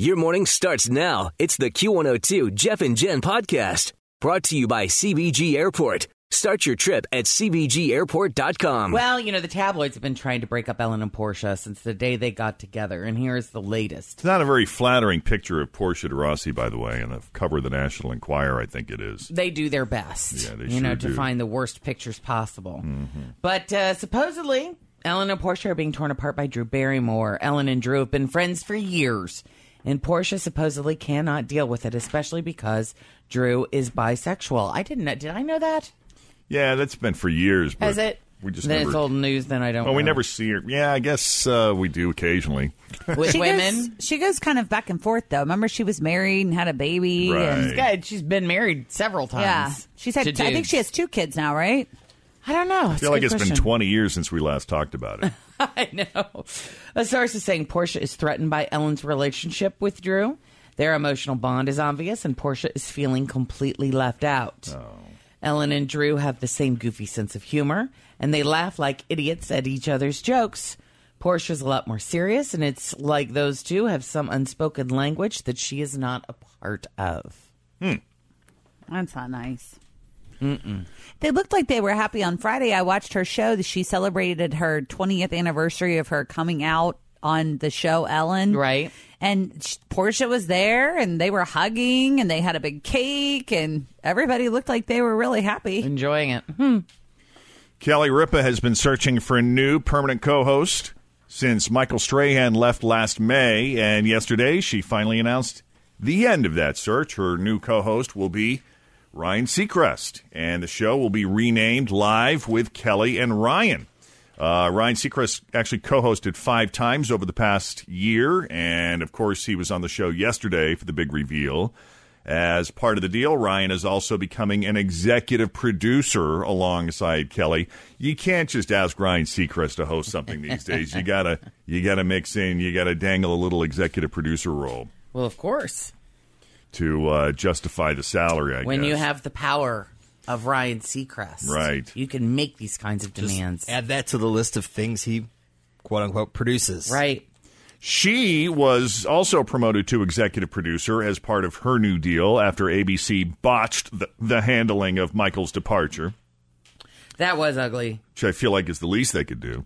Your morning starts now. It's the Q102 Jeff and Jen podcast brought to you by CVG Airport. Start your trip at CVGAirport.com. Well, you know, the tabloids have been trying to break up Ellen and Portia since the day they got together, and here's the latest. It's not a very flattering picture of Portia de Rossi, by the way, on the cover of the National Enquirer, I think it is. They do their best, Yeah, they you sure know, do. Mm-hmm. to find the worst pictures possible. But uh, supposedly, Ellen and Portia are being torn apart by Drew Barrymore. Ellen and Drew have been friends for years, and Portia supposedly cannot deal with it, especially because Drew is bisexual. I didn't know. Did I know that? Yeah, that's been for years. But Has it? We just then never. it's old news. Then I don't. well, we never see her. Yeah, I guess uh, we do occasionally. with She women. goes, she goes kind of back and forth though. Remember, she was married and had a baby. And, Right. God, she's been married several times. yeah, she's had. I think she has two kids now, right? I don't know. I feel like it's been 20 years since we last talked about it. I know. A source is saying Portia is threatened by Ellen's relationship with Drew. Their emotional bond is obvious, and Portia is feeling completely left out. Ellen and Drew have the same goofy sense of humor, and they laugh like idiots at each other's jokes. Portia's a lot more serious, and it's like those two have some unspoken language that she is not a part of. Hmm. That's not nice. Mm-mm. They looked like they were happy on Friday. I watched her show. She celebrated her 20th anniversary of her coming out on the show Ellen. Right. And Portia was there, and they were hugging, and they had a big cake, and everybody looked like they were really happy. Enjoying it. Hmm. Kelly Ripa has been searching for a new permanent co host since Michael Strahan left last May, and yesterday she finally announced the end of that search. Her new co host will be Ryan Seacrest, and the show will be renamed Live with Kelly and Ryan. Uh, Ryan Seacrest actually co hosted five times over the past year, and of course, he was on the show yesterday for the big reveal. As part of the deal, Ryan is also becoming an executive producer alongside Kelly. You can't just ask Ryan Seacrest to host something these days. You gotta you gotta mix in, you gotta dangle a little executive producer role Well, of course. To uh, justify the salary. I when guess. you have the power of Ryan Seacrest, Right. You can make these kinds of Just demands, add that to the list of things he quote unquote produces. right? She was also promoted to executive producer as part of her new deal after ABC botched the, the handling of Michael's departure, That was ugly. which I feel like is the least they could do.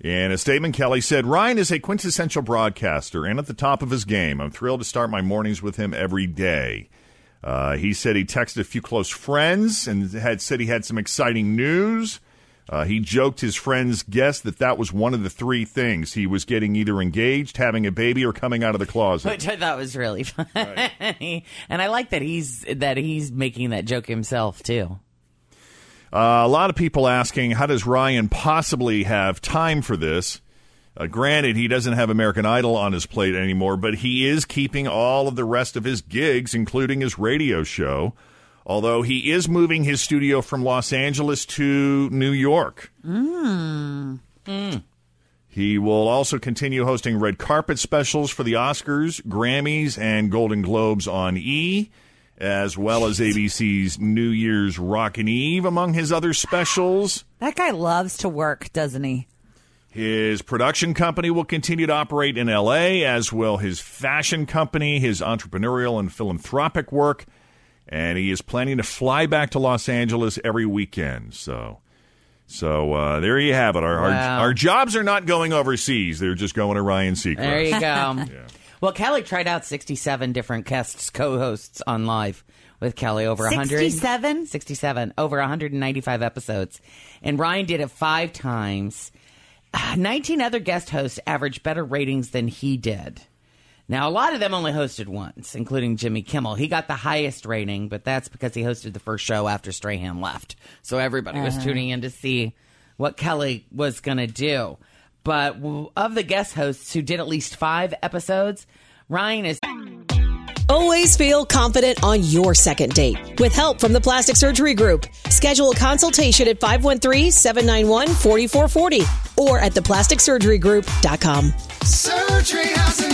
In a statement, Kelly said, Ryan is a quintessential broadcaster and at the top of his game. I'm thrilled to start my mornings with him every day. Uh, he said he texted a few close friends and had said he had some exciting news. Uh, he joked his friends guessed that that was one of the three things. He was getting either engaged, having a baby, or coming out of the closet. Which I thought was really funny, and I like that he's that he's making that joke himself too. Uh, a lot of people asking, how does Ryan possibly have time for this? Uh, granted, he doesn't have American Idol on his plate anymore, but he is keeping all of the rest of his gigs, including his radio show. Although he is moving his studio from Los Angeles to New York. He will also continue hosting red carpet specials for the Oscars, Grammys, and Golden Globes on E, as well as ABC's New Year's Rockin' Eve, among his other specials. That guy loves to work, doesn't he? His production company will continue to operate in LA, as will his fashion company, his entrepreneurial and philanthropic work, and he is planning to fly back to Los Angeles every weekend. So, so uh, there you have it. Our, Wow. our our jobs are not going overseas; they're just going to Ryan Seacrest. There you go. Well, Kelly tried out 67 different guests, co-hosts on live with Kelly over 100 67? 67 over 195 episodes. And Ryan did it 5 times. 19 other guest hosts averaged better ratings than he did. Now, a lot of them only hosted once, including Jimmy Kimmel. He got the highest rating, but that's because he hosted the first show after Strahan left. So everybody was uh. tuning in to see what Kelly was going to do. But of the guest hosts who did at least five episodes, Ryan is Always feel confident on your second date. With help from the Plastic Surgery Group, schedule a consultation at 513-791-4440 or at theplasticsurgerygroup.com. Surgery has an art.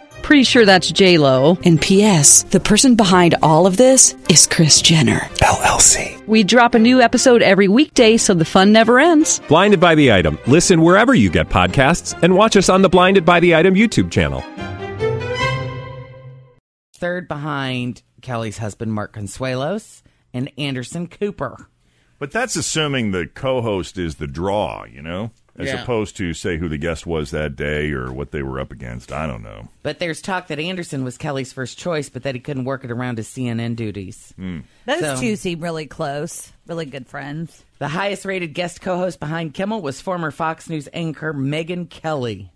Pretty sure that's J Lo. And P.S. The person behind all of this is Kris Jenner. LLC. We drop a new episode every weekday, so the fun never ends. Blinded by the item. Listen wherever you get podcasts, and watch us on the Blinded by the Item YouTube channel. third behind Kelly's husband, Mark Consuelos, and Anderson Cooper. But that's assuming the co-host is the draw, you know, as Yeah. opposed to say who the guest was that day or what they were up against. I don't know. But there's talk that Anderson was Kelly's first choice, but that he couldn't work it around his CNN duties. Hmm. Those So- two seem really close, really good friends. The highest rated guest co host behind Kimmel was former Fox News anchor Megyn Kelly.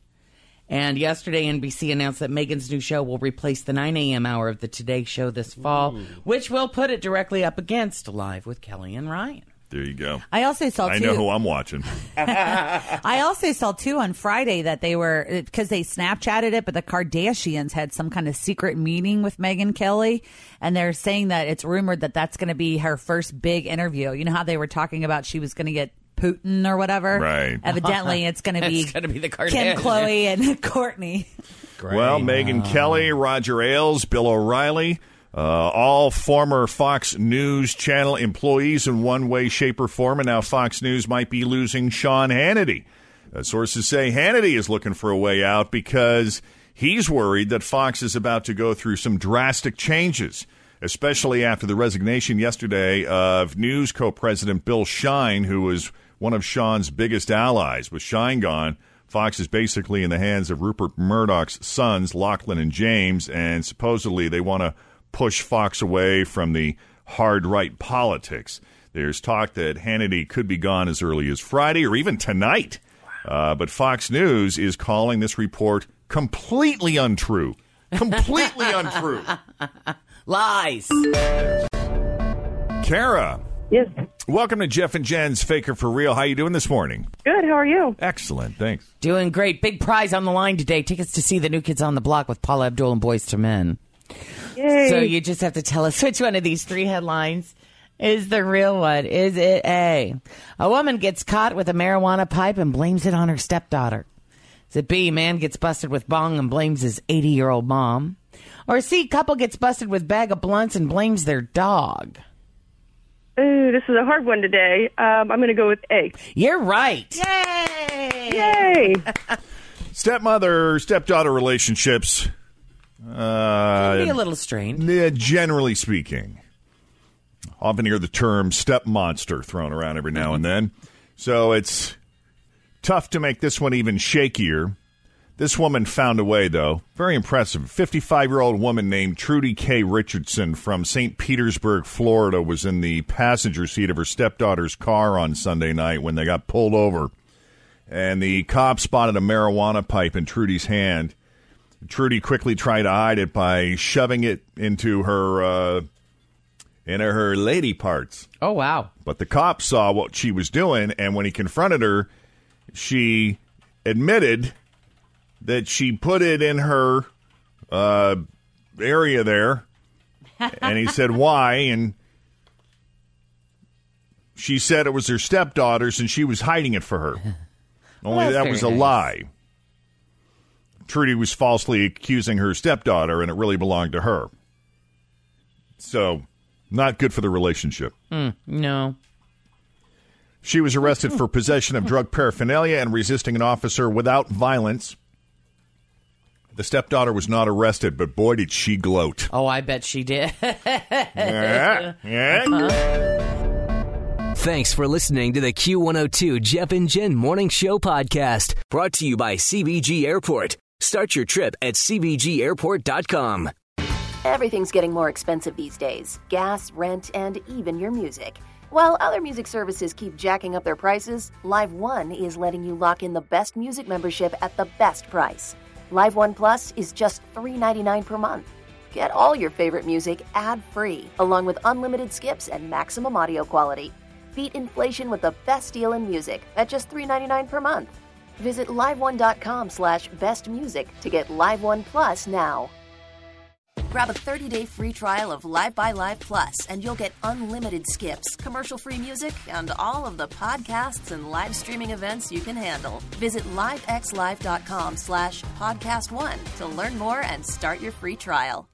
And yesterday, NBC announced that Megyn's new show will replace the 9 a.m. hour of the Today Show this fall, which will put it directly up against Live with Kelly and Ryan. There you go. I also saw I two. know who I'm watching. I also saw too on Friday that they were because they Snapchatted it, but the Kardashians had some kind of secret meeting with Megyn Kelly, and they're saying that it's rumored that that's going to be her first big interview. You know how they were talking about she was going to get Putin or whatever, Right. Evidently, it's going to be gonna be the Kim, Kardashians. Khloé, and Kourtney. Well, Megyn Kelly, Roger Ailes, Bill O'Reilly, uh, all former Fox News Channel employees in one way, shape, or form, and now Fox News might be losing Sean Hannity. Uh, sources say Hannity is looking for a way out because he's worried that Fox is about to go through some drastic changes, especially after the resignation yesterday of News co president Bill Shine, who was one of Sean's biggest allies. With Shine gone, Fox is basically in the hands of Rupert Murdoch's sons, Lachlan and James, and supposedly they want to push Fox away from the hard right politics. There's talk that Hannity could be gone as early as Friday or even tonight. Uh, but Fox News is calling this report completely untrue. Completely untrue. Lies. Kara, Yes. welcome to Jeff and Jen's Faker for Real. How you doing this morning? Good. How are you? Excellent, thanks. Doing great. Big prize on the line today. Tickets to see the new kids on the block with Paula Abdul and Boyz II Men. Yay. So you just have to tell us which one of these three headlines is the real one. Is it A? A woman gets caught with a marijuana pipe and blames it on her stepdaughter. Is it B? Man gets busted with bong and blames his 80 year old mom. Or C? Couple gets busted with bag of blunts and blames their dog. Ooh, this is a hard one today. Um, I'm going to go with A. You're right. Yay! Yay. Stepmother stepdaughter relationships. Uh, Be a little strained. Yeah, generally speaking. Often hear the term step monster thrown around every now and then. So it's tough to make this one even shakier. This woman found a way, though. Very impressive. 55 year old woman named Trudy K. Richardson from St. Petersburg, Florida, was in the passenger seat of her stepdaughter's car on Sunday night when they got pulled over. And the cop spotted a marijuana pipe in Trudy's hand. Trudy quickly tried to hide it by shoving it into her uh, into her lady parts. Oh, wow. But the cop saw what she was doing, and when he confronted her, she admitted that she put it in her uh, area there. and he said, Why? And she said it was her stepdaughter's and she was hiding it for her. Only that's that was a nice. lie. Trudy was falsely accusing her stepdaughter, and it really belonged to her. So, not good for the relationship. Hmm, no. She was arrested for possession of hmm. drug paraphernalia and resisting an officer without violence. The stepdaughter was not arrested, but boy, did she gloat. Oh, I bet she did. Yeah, yeah. Uh-huh. Thanks for listening to the Q102 Jeff and Jen Morning Show podcast, brought to you by CVG Airport. Start your trip at CVGAirport.com. Everything's getting more expensive these days gas, rent, and even your music. While other music services keep jacking up their prices, Live One is letting you lock in the best music membership at the best price. Live One Plus is just $3.99 per month. Get all your favorite music ad free, along with unlimited skips and maximum audio quality. Beat inflation with the best deal in music at just $3.99 per month. Visit liveone.com slash bestmusic to get Live One Plus now. Grab a 30-day free trial of LiveXLive Plus, and you'll get unlimited skips, commercial-free music, and all of the podcasts and live streaming events you can handle. Visit livexlive.com slash podcast one to learn more and start your free trial.